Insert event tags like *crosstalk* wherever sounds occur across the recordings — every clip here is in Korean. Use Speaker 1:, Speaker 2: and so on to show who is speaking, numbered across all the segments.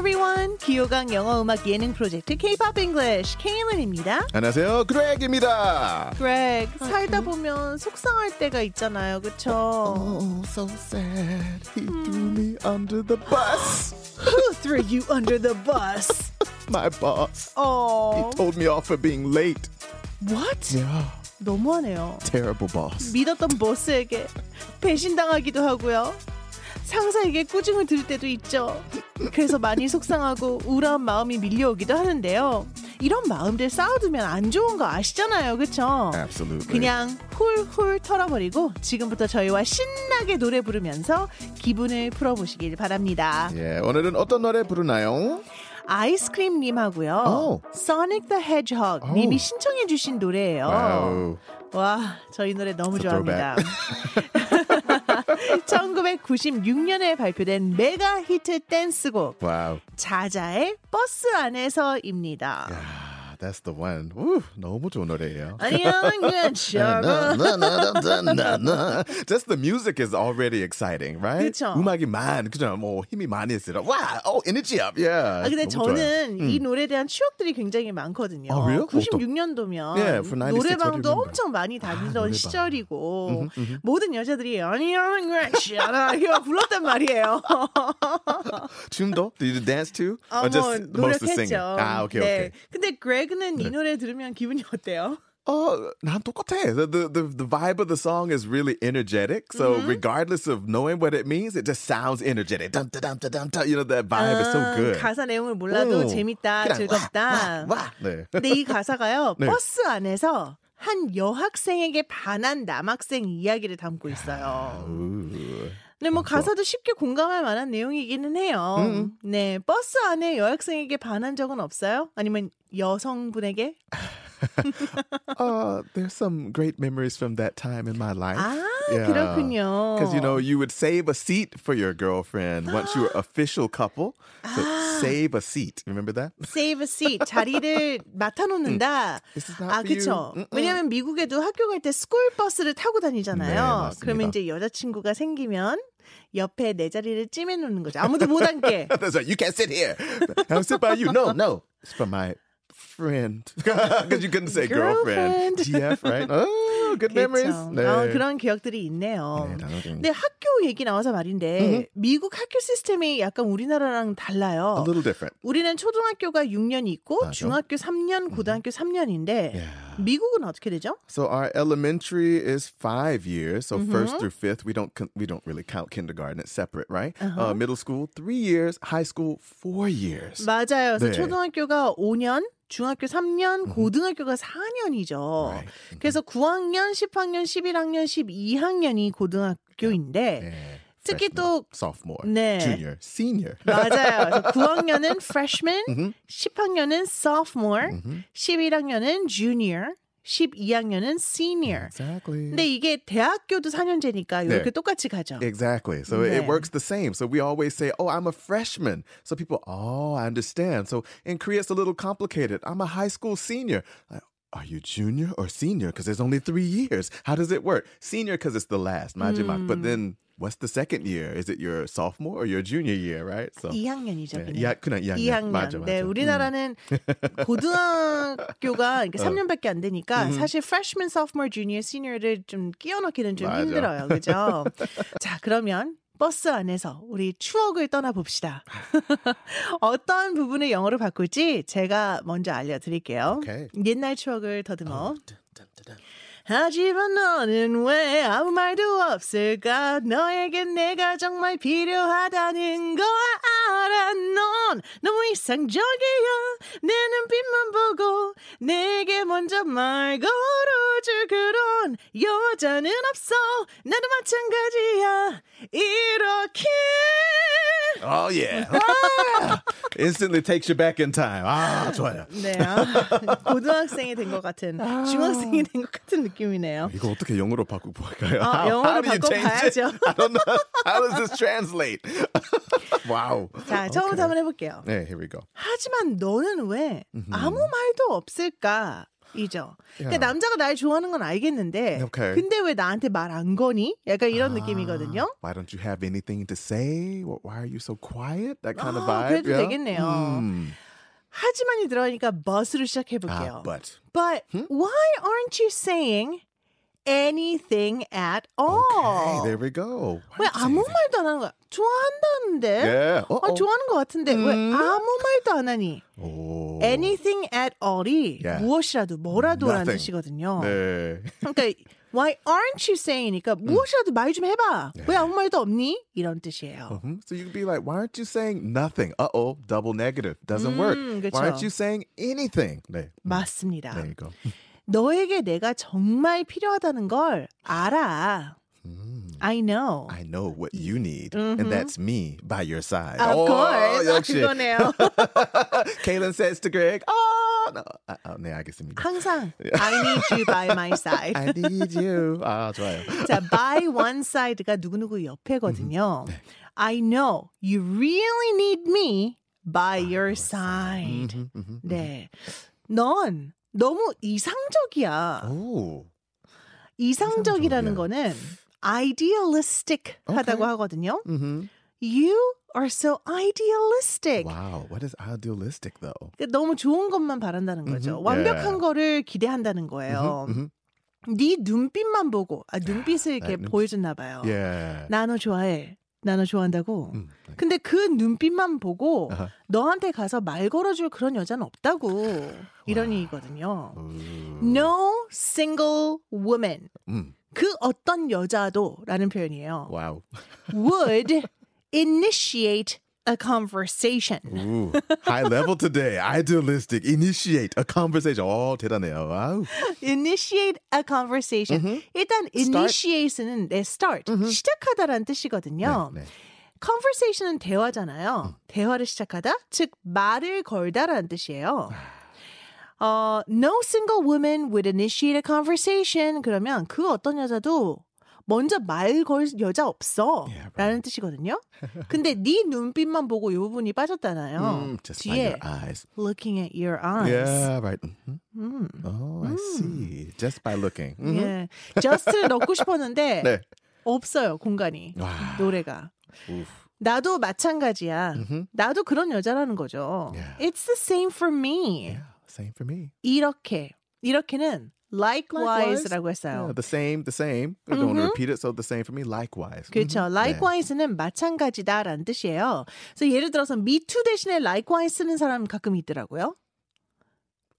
Speaker 1: everyone. 기호강 영어 음악 예능 프로젝트 K-pop English 케이문입니다.
Speaker 2: 안녕하세요, 그렉입니다.
Speaker 1: Greg, 살다 보면 속상할 때가 있잖아요, 그쵸?
Speaker 2: Oh, so sad. He threw me under the bus.
Speaker 1: Who threw you under the bus?
Speaker 2: My boss.
Speaker 1: Oh,
Speaker 2: He told me off for being late.
Speaker 1: what?
Speaker 2: Yeah,
Speaker 1: 너무하네요.
Speaker 2: terrible boss.
Speaker 1: 믿었던 보스에게 배신당하기도 하고요. 상사에게 꾸중을 들을 때도 있죠. 그래서 많이 속상하고 우울한 마음이 밀려오기도 하는데요. 이런 마음들 쌓아두면 안 좋은 거 아시잖아요, 그쵸?
Speaker 2: Absolutely.
Speaker 1: 그냥 훌훌 털어버리고 지금부터 저희와 신나게 노래 부르면서 기분을 풀어보시길 바랍니다.
Speaker 2: 예, 오늘은 어떤 노래 부르나요?
Speaker 1: 아이스크림님하고요.
Speaker 2: 오.
Speaker 1: Sonic the Hedgehog
Speaker 2: 오.
Speaker 1: 님이 신청해주신 노래예요.
Speaker 2: Wow.
Speaker 1: 와, 저희 노래 너무 좋아합니다. *laughs* 1996년에 발표된 메가 히트 댄스곡
Speaker 2: Wow.
Speaker 1: 자자의 버스 안에서입니다.
Speaker 2: 아, that's the one. 우, 너무 좋은 노래예요. Just the music is already exciting, right?
Speaker 1: 그쵸.
Speaker 2: 음악이 많, 그죠? 뭐 힘이 많이 있어요. 와, oh, energy up, yeah.
Speaker 1: 아, 근데
Speaker 2: 너무 좋아요.
Speaker 1: 저는 이 노래에 대한 추억들이 굉장히 많거든요.
Speaker 2: 아, 그래요?
Speaker 1: 96년도면
Speaker 2: Yeah, for 96, what do you
Speaker 1: 노래방도? 엄청 많이 다니던
Speaker 2: 노래방.
Speaker 1: 시절이고 모든 여자들이 안녕, 막 불렀단 말이에요.
Speaker 2: 춤도? Did you dance too?
Speaker 1: 아,
Speaker 2: Or
Speaker 1: 뭐
Speaker 2: just?
Speaker 1: 노력했죠.
Speaker 2: 아, okay,
Speaker 1: 네.
Speaker 2: okay.
Speaker 1: 근데 그레그는 이 노래 들으면 기분이 어때요?
Speaker 2: 어, 난 똑같아. The, the, the, the vibe of the song is really energetic. So
Speaker 1: Mm-hmm.
Speaker 2: regardless of knowing what it means, it just sounds energetic. Dum, dum, dum, dum, dum. You know, that vibe is so
Speaker 1: 아,
Speaker 2: good.
Speaker 1: 가사 내용을 몰라도
Speaker 2: 오,
Speaker 1: 재밌다, 즐겁다.
Speaker 2: 와, 와, 와. 네.
Speaker 1: 근데 이 가사가요
Speaker 2: 네.
Speaker 1: 버스 안에서 한 여학생에게 반한 남학생 이야기를 담고 있어요.
Speaker 2: Ooh.
Speaker 1: 근데 뭐 가사도 쉽게 공감할 만한 내용이기는 해요.
Speaker 2: 음.
Speaker 1: 네, 버스 안에 여학생에게 반한 적은 없어요? 아니면 여성분에게?
Speaker 2: Uh, there's some great memories from that time in my life.
Speaker 1: 아,
Speaker 2: Yeah.
Speaker 1: 그렇군요.
Speaker 2: Because you know you would save a seat for your girlfriend once you were official couple. So save a seat. Remember that?
Speaker 1: save a seat 자리를 맡아놓는다.
Speaker 2: This is not
Speaker 1: 아. 그쵸.
Speaker 2: Mm-mm.
Speaker 1: 왜냐면 미국에도 학교 갈 때 스쿨 버스를 타고 다니잖아요.
Speaker 2: 네, 맞습니다.
Speaker 1: 그러면 이제 여자친구가 생기면 옆에 내 자리를 찜해 놓는 거죠. 아무도 못 앉게.
Speaker 2: That's right. You can't sit here. I'll sit by you. No, no. It's for my friend. Because you couldn't say girlfriend.
Speaker 1: Girlfriend.
Speaker 2: GF, right? Oh, good memories.
Speaker 1: 그렇죠.
Speaker 2: 네.
Speaker 1: 어, 그런 기억들이 있네요.
Speaker 2: 네, 당연히.
Speaker 1: 근데 학교 얘기 나와서 말인데 미국 학교 시스템이 약간 우리나라랑 달라요.
Speaker 2: A little different.
Speaker 1: 우리는 초등학교가 6년 있고
Speaker 2: 맞아.
Speaker 1: 중학교 3년, 고등학교 3년인데
Speaker 2: Yeah.
Speaker 1: 미국은 어떻게 되죠?
Speaker 2: So our elementary is five years. So
Speaker 1: Mm-hmm.
Speaker 2: first through fifth, we don't we don't really count kindergarten. It's separate, right?
Speaker 1: Uh-huh.
Speaker 2: Uh, middle school three years, high school four years.
Speaker 1: 맞아요. 그래서
Speaker 2: 네.
Speaker 1: 초등학교가 5년, 중학교 3년, 고등학교가 4년이죠.
Speaker 2: Right.
Speaker 1: 그래서 9학년, 10학년, 11학년, 12학년이 고등학교인데
Speaker 2: 네.
Speaker 1: 특히
Speaker 2: Freshman,
Speaker 1: 또
Speaker 2: sophomore,
Speaker 1: 네.
Speaker 2: junior, senior.
Speaker 1: 맞아요. 그래서 9학년은 freshman,
Speaker 2: Mhm.
Speaker 1: 10학년은 sophomore, 11학년은 junior, 12학년은 senior.
Speaker 2: Exactly.
Speaker 1: 근데 이게 대학교도 4년제니까 이렇게
Speaker 2: 네.
Speaker 1: 똑같이 가죠.
Speaker 2: Exactly. So
Speaker 1: 네.
Speaker 2: it works the same. So we always say, "Oh, I'm a freshman." So people, "Oh, I understand." So in Korea, it's a little complicated. I'm a high school senior. Like, are you junior or senior? Because there's only three years. How does it work? Senior because it's the last, 마지막. But then, what's the second year? Is it your sophomore or your junior year? Right. So
Speaker 1: 2학년이죠.
Speaker 2: 네,
Speaker 1: 그냥.
Speaker 2: 이학- 그냥 2학년.
Speaker 1: 2학년.
Speaker 2: 맞아, 맞아.
Speaker 1: 네,
Speaker 2: 음.
Speaker 1: 우리나라는 고등학교가 이렇게 *laughs* 3년밖에 안 되니까 사실 freshman, sophomore, junior, senior를 좀 끼워 넣기는 좀
Speaker 2: 맞아.
Speaker 1: 힘들어요. 그죠? *laughs* 자, 그러면 버스 안에서 우리 추억을 떠나 봅시다. *laughs* 어떤 부분을 영어로 바꿀지 제가 먼저 알려드릴게요.
Speaker 2: 오케이.
Speaker 1: 옛날 추억을 더듬어. 하지만 너는 왜 아무 말도 없을까? 너에게 내가 정말 필요하다는 걸 알아. 넌 너무 이상적이야. 내 눈빛만 보고 내게 먼저 말 걸어줄 그런 여자는 없어. 나도 마찬가지야. 이렇게.
Speaker 2: Oh yeah. Ah! Instantly takes you back in time. Ah, 좋아요.
Speaker 1: 네, 아, 고등학생이 된 것 같은, 중학생이 된 것 같은 느낌이네요.
Speaker 2: 이거 어떻게 영어로?
Speaker 1: 어, 영어로
Speaker 2: do you change it?
Speaker 1: 바꿔봐야죠.
Speaker 2: I don't know. How does this translate? wow.
Speaker 1: 자, 처음부터 한번 해볼게요.
Speaker 2: 네, here we go.
Speaker 1: 하지만 너는 왜 아무 말도 없을까? 이죠. 그러니까
Speaker 2: Yeah.
Speaker 1: 남자가 날 좋아하는 건 알겠는데,
Speaker 2: Okay.
Speaker 1: 근데 왜 나한테 말 안 거니? 약간 이런
Speaker 2: Ah,
Speaker 1: 느낌이거든요.
Speaker 2: Why don't you have anything to say? Wh- Why are you so quiet? That kind of
Speaker 1: 아,
Speaker 2: vibe.
Speaker 1: 그래도
Speaker 2: yeah?
Speaker 1: 되겠네요.
Speaker 2: Hmm.
Speaker 1: 하지만이 들어가니까 but으로 시작해 볼게요.
Speaker 2: Ah, but
Speaker 1: But why aren't you saying anything at all?
Speaker 2: okay, there we go. Why
Speaker 1: 왜 아무
Speaker 2: anything?
Speaker 1: 말도 안 하는 거야? 좋아한다는데?
Speaker 2: Yeah.
Speaker 1: 어,
Speaker 2: Uh-oh.
Speaker 1: 좋아하는 것 같은데 왜
Speaker 2: 음.
Speaker 1: 아무 말도 안 하니?
Speaker 2: Oh.
Speaker 1: anything at all이
Speaker 2: Yeah.
Speaker 1: 무엇이라도 뭐라도라는
Speaker 2: Nothing.
Speaker 1: 뜻이거든요.
Speaker 2: 네.
Speaker 1: 그러니까 why aren't you saying이니까 무엇이라도 말 좀 해봐.
Speaker 2: 네.
Speaker 1: 왜 아무 말도 없니? 이런 뜻이에요.
Speaker 2: Mhm. So you could be like, why aren't you saying nothing? Uh oh, double negative. Doesn't work.
Speaker 1: 음,
Speaker 2: Why aren't you saying anything? 네.
Speaker 1: 맞습니다.
Speaker 2: There you go.
Speaker 1: 너에게 내가 정말 필요하다는 걸 알아. I know.
Speaker 2: I know what you need, and that's me by your side.
Speaker 1: Of
Speaker 2: oh,
Speaker 1: course.
Speaker 2: 역시.
Speaker 1: 그거네요.
Speaker 2: Kaylin says to Greg, oh, no. 아, 아, 네, 알겠습니다.
Speaker 1: 항상 I need you by my side.
Speaker 2: I need you. 아, 좋아요.
Speaker 1: 자, by one side가 누구 누구 옆에거든요.
Speaker 2: 네.
Speaker 1: I know you really need me by your side.
Speaker 2: 음,
Speaker 1: 네. 넌 너무 이상적이야.
Speaker 2: 오.
Speaker 1: 이상적이라는
Speaker 2: 이상적이야.
Speaker 1: 거는 idealistic 하다고
Speaker 2: Okay.
Speaker 1: 하거든요.
Speaker 2: Mm-hmm.
Speaker 1: You are so idealistic.
Speaker 2: Wow, what is idealistic though?
Speaker 1: 그러니까 너무 좋은 것만 바란다는 거죠.
Speaker 2: Mhm.
Speaker 1: 완벽한
Speaker 2: Yeah.
Speaker 1: 거를 기대한다는 거예요.
Speaker 2: Mhm.
Speaker 1: 네 눈빛만 보고 아 눈빛을 이렇게
Speaker 2: 눈빛.
Speaker 1: 보여줬나 봐요.
Speaker 2: Yeah.
Speaker 1: 나너 좋아해. 나 너 좋아한다고.
Speaker 2: 음.
Speaker 1: 근데 그 눈빛만 보고
Speaker 2: 아하.
Speaker 1: 너한테 가서 말 걸어줄 그런 여자는 없다고 이런 얘기거든요.
Speaker 2: Ooh.
Speaker 1: No single woman.
Speaker 2: 음.
Speaker 1: 그 어떤 여자도라는 표현이에요.
Speaker 2: Wow.
Speaker 1: Would initiate a conversation.
Speaker 2: Ooh. High level today. Idealistic. Initiate a conversation. 어, 대단해요. 와우.
Speaker 1: initiate a conversation. 일단 initiate는 네, start, 시작하다라는 뜻이거든요.
Speaker 2: 네, 네.
Speaker 1: conversation은 대화잖아요. 대화를 시작하다, 즉 말을 걸다라는 뜻이에요. 어, no single woman would initiate a conversation. 그러면 그 어떤 여자도 먼저 말 걸 여자 없어.
Speaker 2: Yeah, right.
Speaker 1: 라는 뜻이거든요. 근데 네 눈빛만 보고 이 부분이 빠졌잖아요.
Speaker 2: Mm, just by
Speaker 1: 뒤에
Speaker 2: your eyes.
Speaker 1: looking at your eyes.
Speaker 2: Yeah, right. Mhm.
Speaker 1: 음.
Speaker 2: Oh, I see. Just by looking. Mhm.
Speaker 1: 예. just를 넣고 싶었는데
Speaker 2: 네.
Speaker 1: 없어요 공간이
Speaker 2: 와.
Speaker 1: 노래가
Speaker 2: Oof.
Speaker 1: 나도 마찬가지야
Speaker 2: Mhm.
Speaker 1: 나도 그런 여자라는 거죠
Speaker 2: Yeah.
Speaker 1: it's the same for me
Speaker 2: Yeah, same for me.
Speaker 1: 이렇게 이렇게는 likewise라고 했어요
Speaker 2: Yeah, the same, the same. I don't want to repeat it, so the same for me. Likewise.
Speaker 1: 그렇죠.
Speaker 2: Mhm.
Speaker 1: likewise는 마찬가지다라는 뜻이에요. 그래서 예를 들어서 me too 대신에 likewise 쓰는 사람 가끔 있더라고요.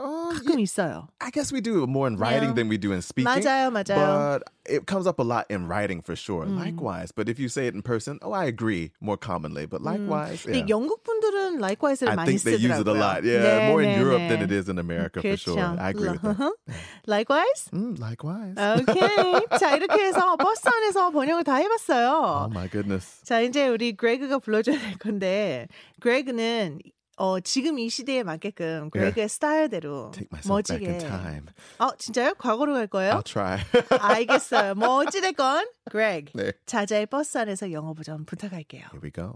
Speaker 2: Oh,
Speaker 1: 가끔 있어요.
Speaker 2: I guess we do it more in writing
Speaker 1: Yeah.
Speaker 2: than we do in speaking.
Speaker 1: 맞아요, 맞아요.
Speaker 2: But it comes up a lot in writing for sure. Likewise. But if you say it in person, oh, I agree more commonly. But likewise,
Speaker 1: 근데
Speaker 2: yeah.
Speaker 1: 영국 분들은 likewise를
Speaker 2: I
Speaker 1: 많이
Speaker 2: think they use it a
Speaker 1: 쓰더라고요.
Speaker 2: lot. Yeah,
Speaker 1: 네,
Speaker 2: more in
Speaker 1: 네,
Speaker 2: Europe
Speaker 1: 네.
Speaker 2: than it is in America for
Speaker 1: 그렇죠.
Speaker 2: sure. I agree with that. *laughs*
Speaker 1: likewise?
Speaker 2: Mm, likewise.
Speaker 1: 오케이. *laughs* 자, 이렇게 해서 버스 안에서 번역을 다
Speaker 2: oh
Speaker 1: 해봤어요.
Speaker 2: my goodness.
Speaker 1: 자, 이제 우리 그레그가 불러줘야 될 건데, 그레그는 어, 지금 이 시대에 맞게끔 그레그의 스타일대로 멋지게. 어, 진짜요? 과거로 갈 거예요?
Speaker 2: I'll try.
Speaker 1: 알겠어요. 뭐 어찌됐건, 그레그.
Speaker 2: 네.
Speaker 1: 자자의 버스 안에서 영어 버전 부탁할게요.
Speaker 2: Here we go.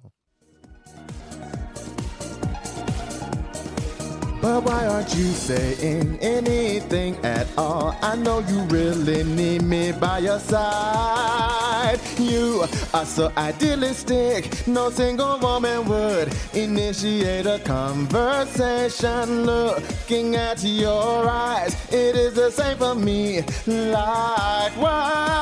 Speaker 2: But why aren't you saying anything at all? I know you really need me by your side. You are so idealistic, no single woman would initiate a conversation. Looking at your eyes, it is the same for me. Likewise.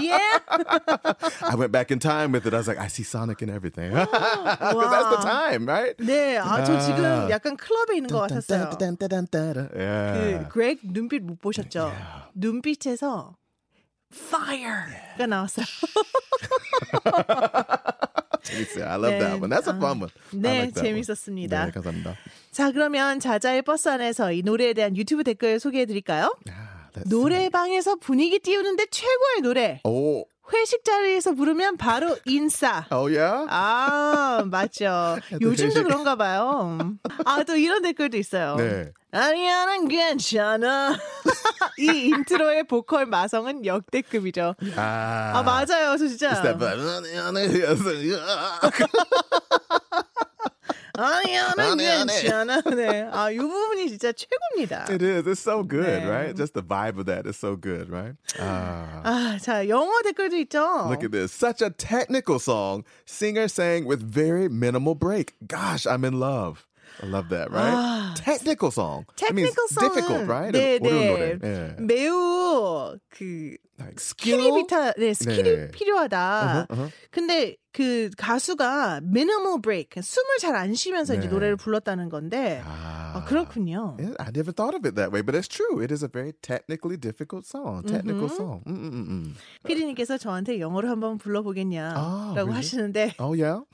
Speaker 1: Yeah!
Speaker 2: I went back in time with it. I was like, I see Sonic and everything. Because that's the time, right?
Speaker 1: 네, 아, 저 지금
Speaker 2: 아.
Speaker 1: 약간 클럽에 있는 것 같았어요. 그
Speaker 2: Yeah.
Speaker 1: 그렉 눈빛 못 보셨죠? 눈빛에서 fire가 나왔어요.
Speaker 2: 재밌어요. I love
Speaker 1: 네.
Speaker 2: that one. That's a fun one.
Speaker 1: 네,
Speaker 2: like.
Speaker 1: 재밌었습니다.
Speaker 2: 네, 감사합니다.
Speaker 1: 자, 그러면 자자의 버스 안에서 이 노래에 대한 유튜브 댓글 소개해 드릴까요? 노래방에서 분위기 띄우는데 최고의 노래.
Speaker 2: Oh,
Speaker 1: 회식 자리에서 부르면 바로 인싸.
Speaker 2: Oh yeah.
Speaker 1: 아, 맞죠. *laughs* 요즘도 그런가 봐요. 아, 또 이런 댓글도 있어요.
Speaker 2: 네.
Speaker 1: 아니야, 난 괜찮아. *laughs* 이 인트로의 보컬 마성은 역대급이죠.
Speaker 2: Ah.
Speaker 1: 아, 맞아요. 저 진짜. *laughs*
Speaker 2: It's that.
Speaker 1: 아니야, 난
Speaker 2: 아니야, 네.
Speaker 1: 괜찮아. 네. 아, 이 부분이 진짜 최고입니다.
Speaker 2: It is. It's so good,
Speaker 1: 네.
Speaker 2: right? Just the vibe of that is so good, right? Ah.
Speaker 1: 아, 자, 영어 댓글도 있죠.
Speaker 2: Look at this. Such a technical song. Singer sang with very minimal break. Gosh, I'm in love. I love that, right?
Speaker 1: Ah.
Speaker 2: technical song.
Speaker 1: 테크니컬 성은
Speaker 2: difficult, right?
Speaker 1: 네, 네.
Speaker 2: 예.
Speaker 1: 매우 그 스킬이
Speaker 2: skill.
Speaker 1: 비타, 네, 스킬이
Speaker 2: 네.
Speaker 1: 필요하다.
Speaker 2: 어허, 어허.
Speaker 1: 근데 그 가수가 minimal break, 숨을 잘 안 쉬면서 이제
Speaker 2: 네.
Speaker 1: 노래를 불렀다는 건데,
Speaker 2: Ah.
Speaker 1: 아, 그렇군요.
Speaker 2: Yeah, I never thought of it that way, but it's true. It is a very technically difficult song. Technical song. Mm-mm-mm.
Speaker 1: 피디님께서 저한테 영어를 한번 불러보겠냐라고
Speaker 2: 아, really?
Speaker 1: 하시는데
Speaker 2: Oh yeah.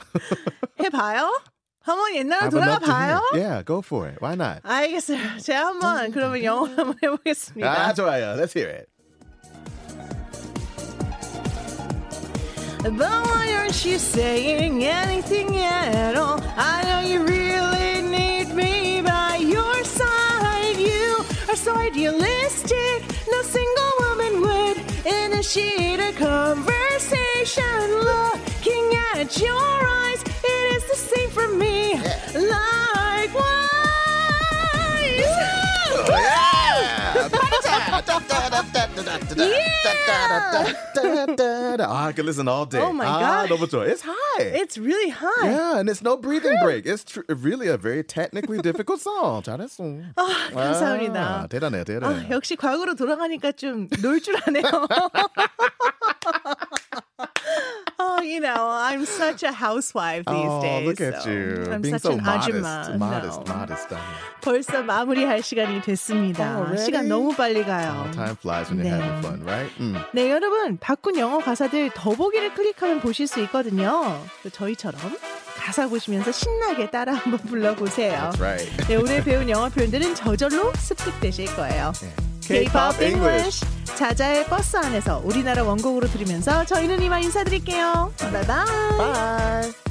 Speaker 1: 해봐요. 한번
Speaker 2: I
Speaker 1: 옛날로
Speaker 2: would love to
Speaker 1: 돌아가
Speaker 2: hear.
Speaker 1: 봐요.
Speaker 2: Yeah, go for it. Why not?
Speaker 1: 알겠어요. 제가 한번 그러면 영어 한번 *laughs* 해보겠습니다.
Speaker 2: Ah, 좋아요. Let's hear it.
Speaker 1: But why aren't you saying anything at all? I know you really need me by your side. You are so idealistic. No single woman would initiate a conversation. Looking at your eyes, it is the same for me. Like why?
Speaker 2: Ah, I could listen all day.
Speaker 1: Oh my
Speaker 2: ah,
Speaker 1: God.
Speaker 2: 너무 좋아. It's high.
Speaker 1: It's really high.
Speaker 2: yeah, and it's no breathing break. It's tr- really a very technically difficult song. 잘했어.
Speaker 1: 아, 감사합니다.
Speaker 2: 아, 대단해, 대단해.
Speaker 1: 아, 역시 과거로 돌아가니까 좀 놀 줄 아네요. *laughs* oh, you know, I'm such a housewife these
Speaker 2: oh,
Speaker 1: days.
Speaker 2: look at
Speaker 1: so
Speaker 2: you.
Speaker 1: I'm
Speaker 2: Being
Speaker 1: such
Speaker 2: so
Speaker 1: an
Speaker 2: modest.
Speaker 1: 아줌마.
Speaker 2: Modest,
Speaker 1: No.
Speaker 2: modest.
Speaker 1: 벌써 마무리할 시간이 됐습니다.
Speaker 2: Already?
Speaker 1: 시간 너무 빨리 가요.
Speaker 2: Oh, time flies when you're
Speaker 1: 네.
Speaker 2: having fun, right? Mm.
Speaker 1: 네, 여러분 바꾼 영어 가사들 더보기를 클릭하면 보실 수 있거든요. 그 저희처럼 가사 보시면서 신나게 따라 한번 불러보세요.
Speaker 2: That's right.
Speaker 1: 네, 오늘 배운 영어 표현들은 저절로 습득되실 거예요. K-pop English 자자의 버스 안에서 우리나라 원곡으로 들으면서 저희는 이만 인사드릴게요. 바이바이.
Speaker 2: Bye.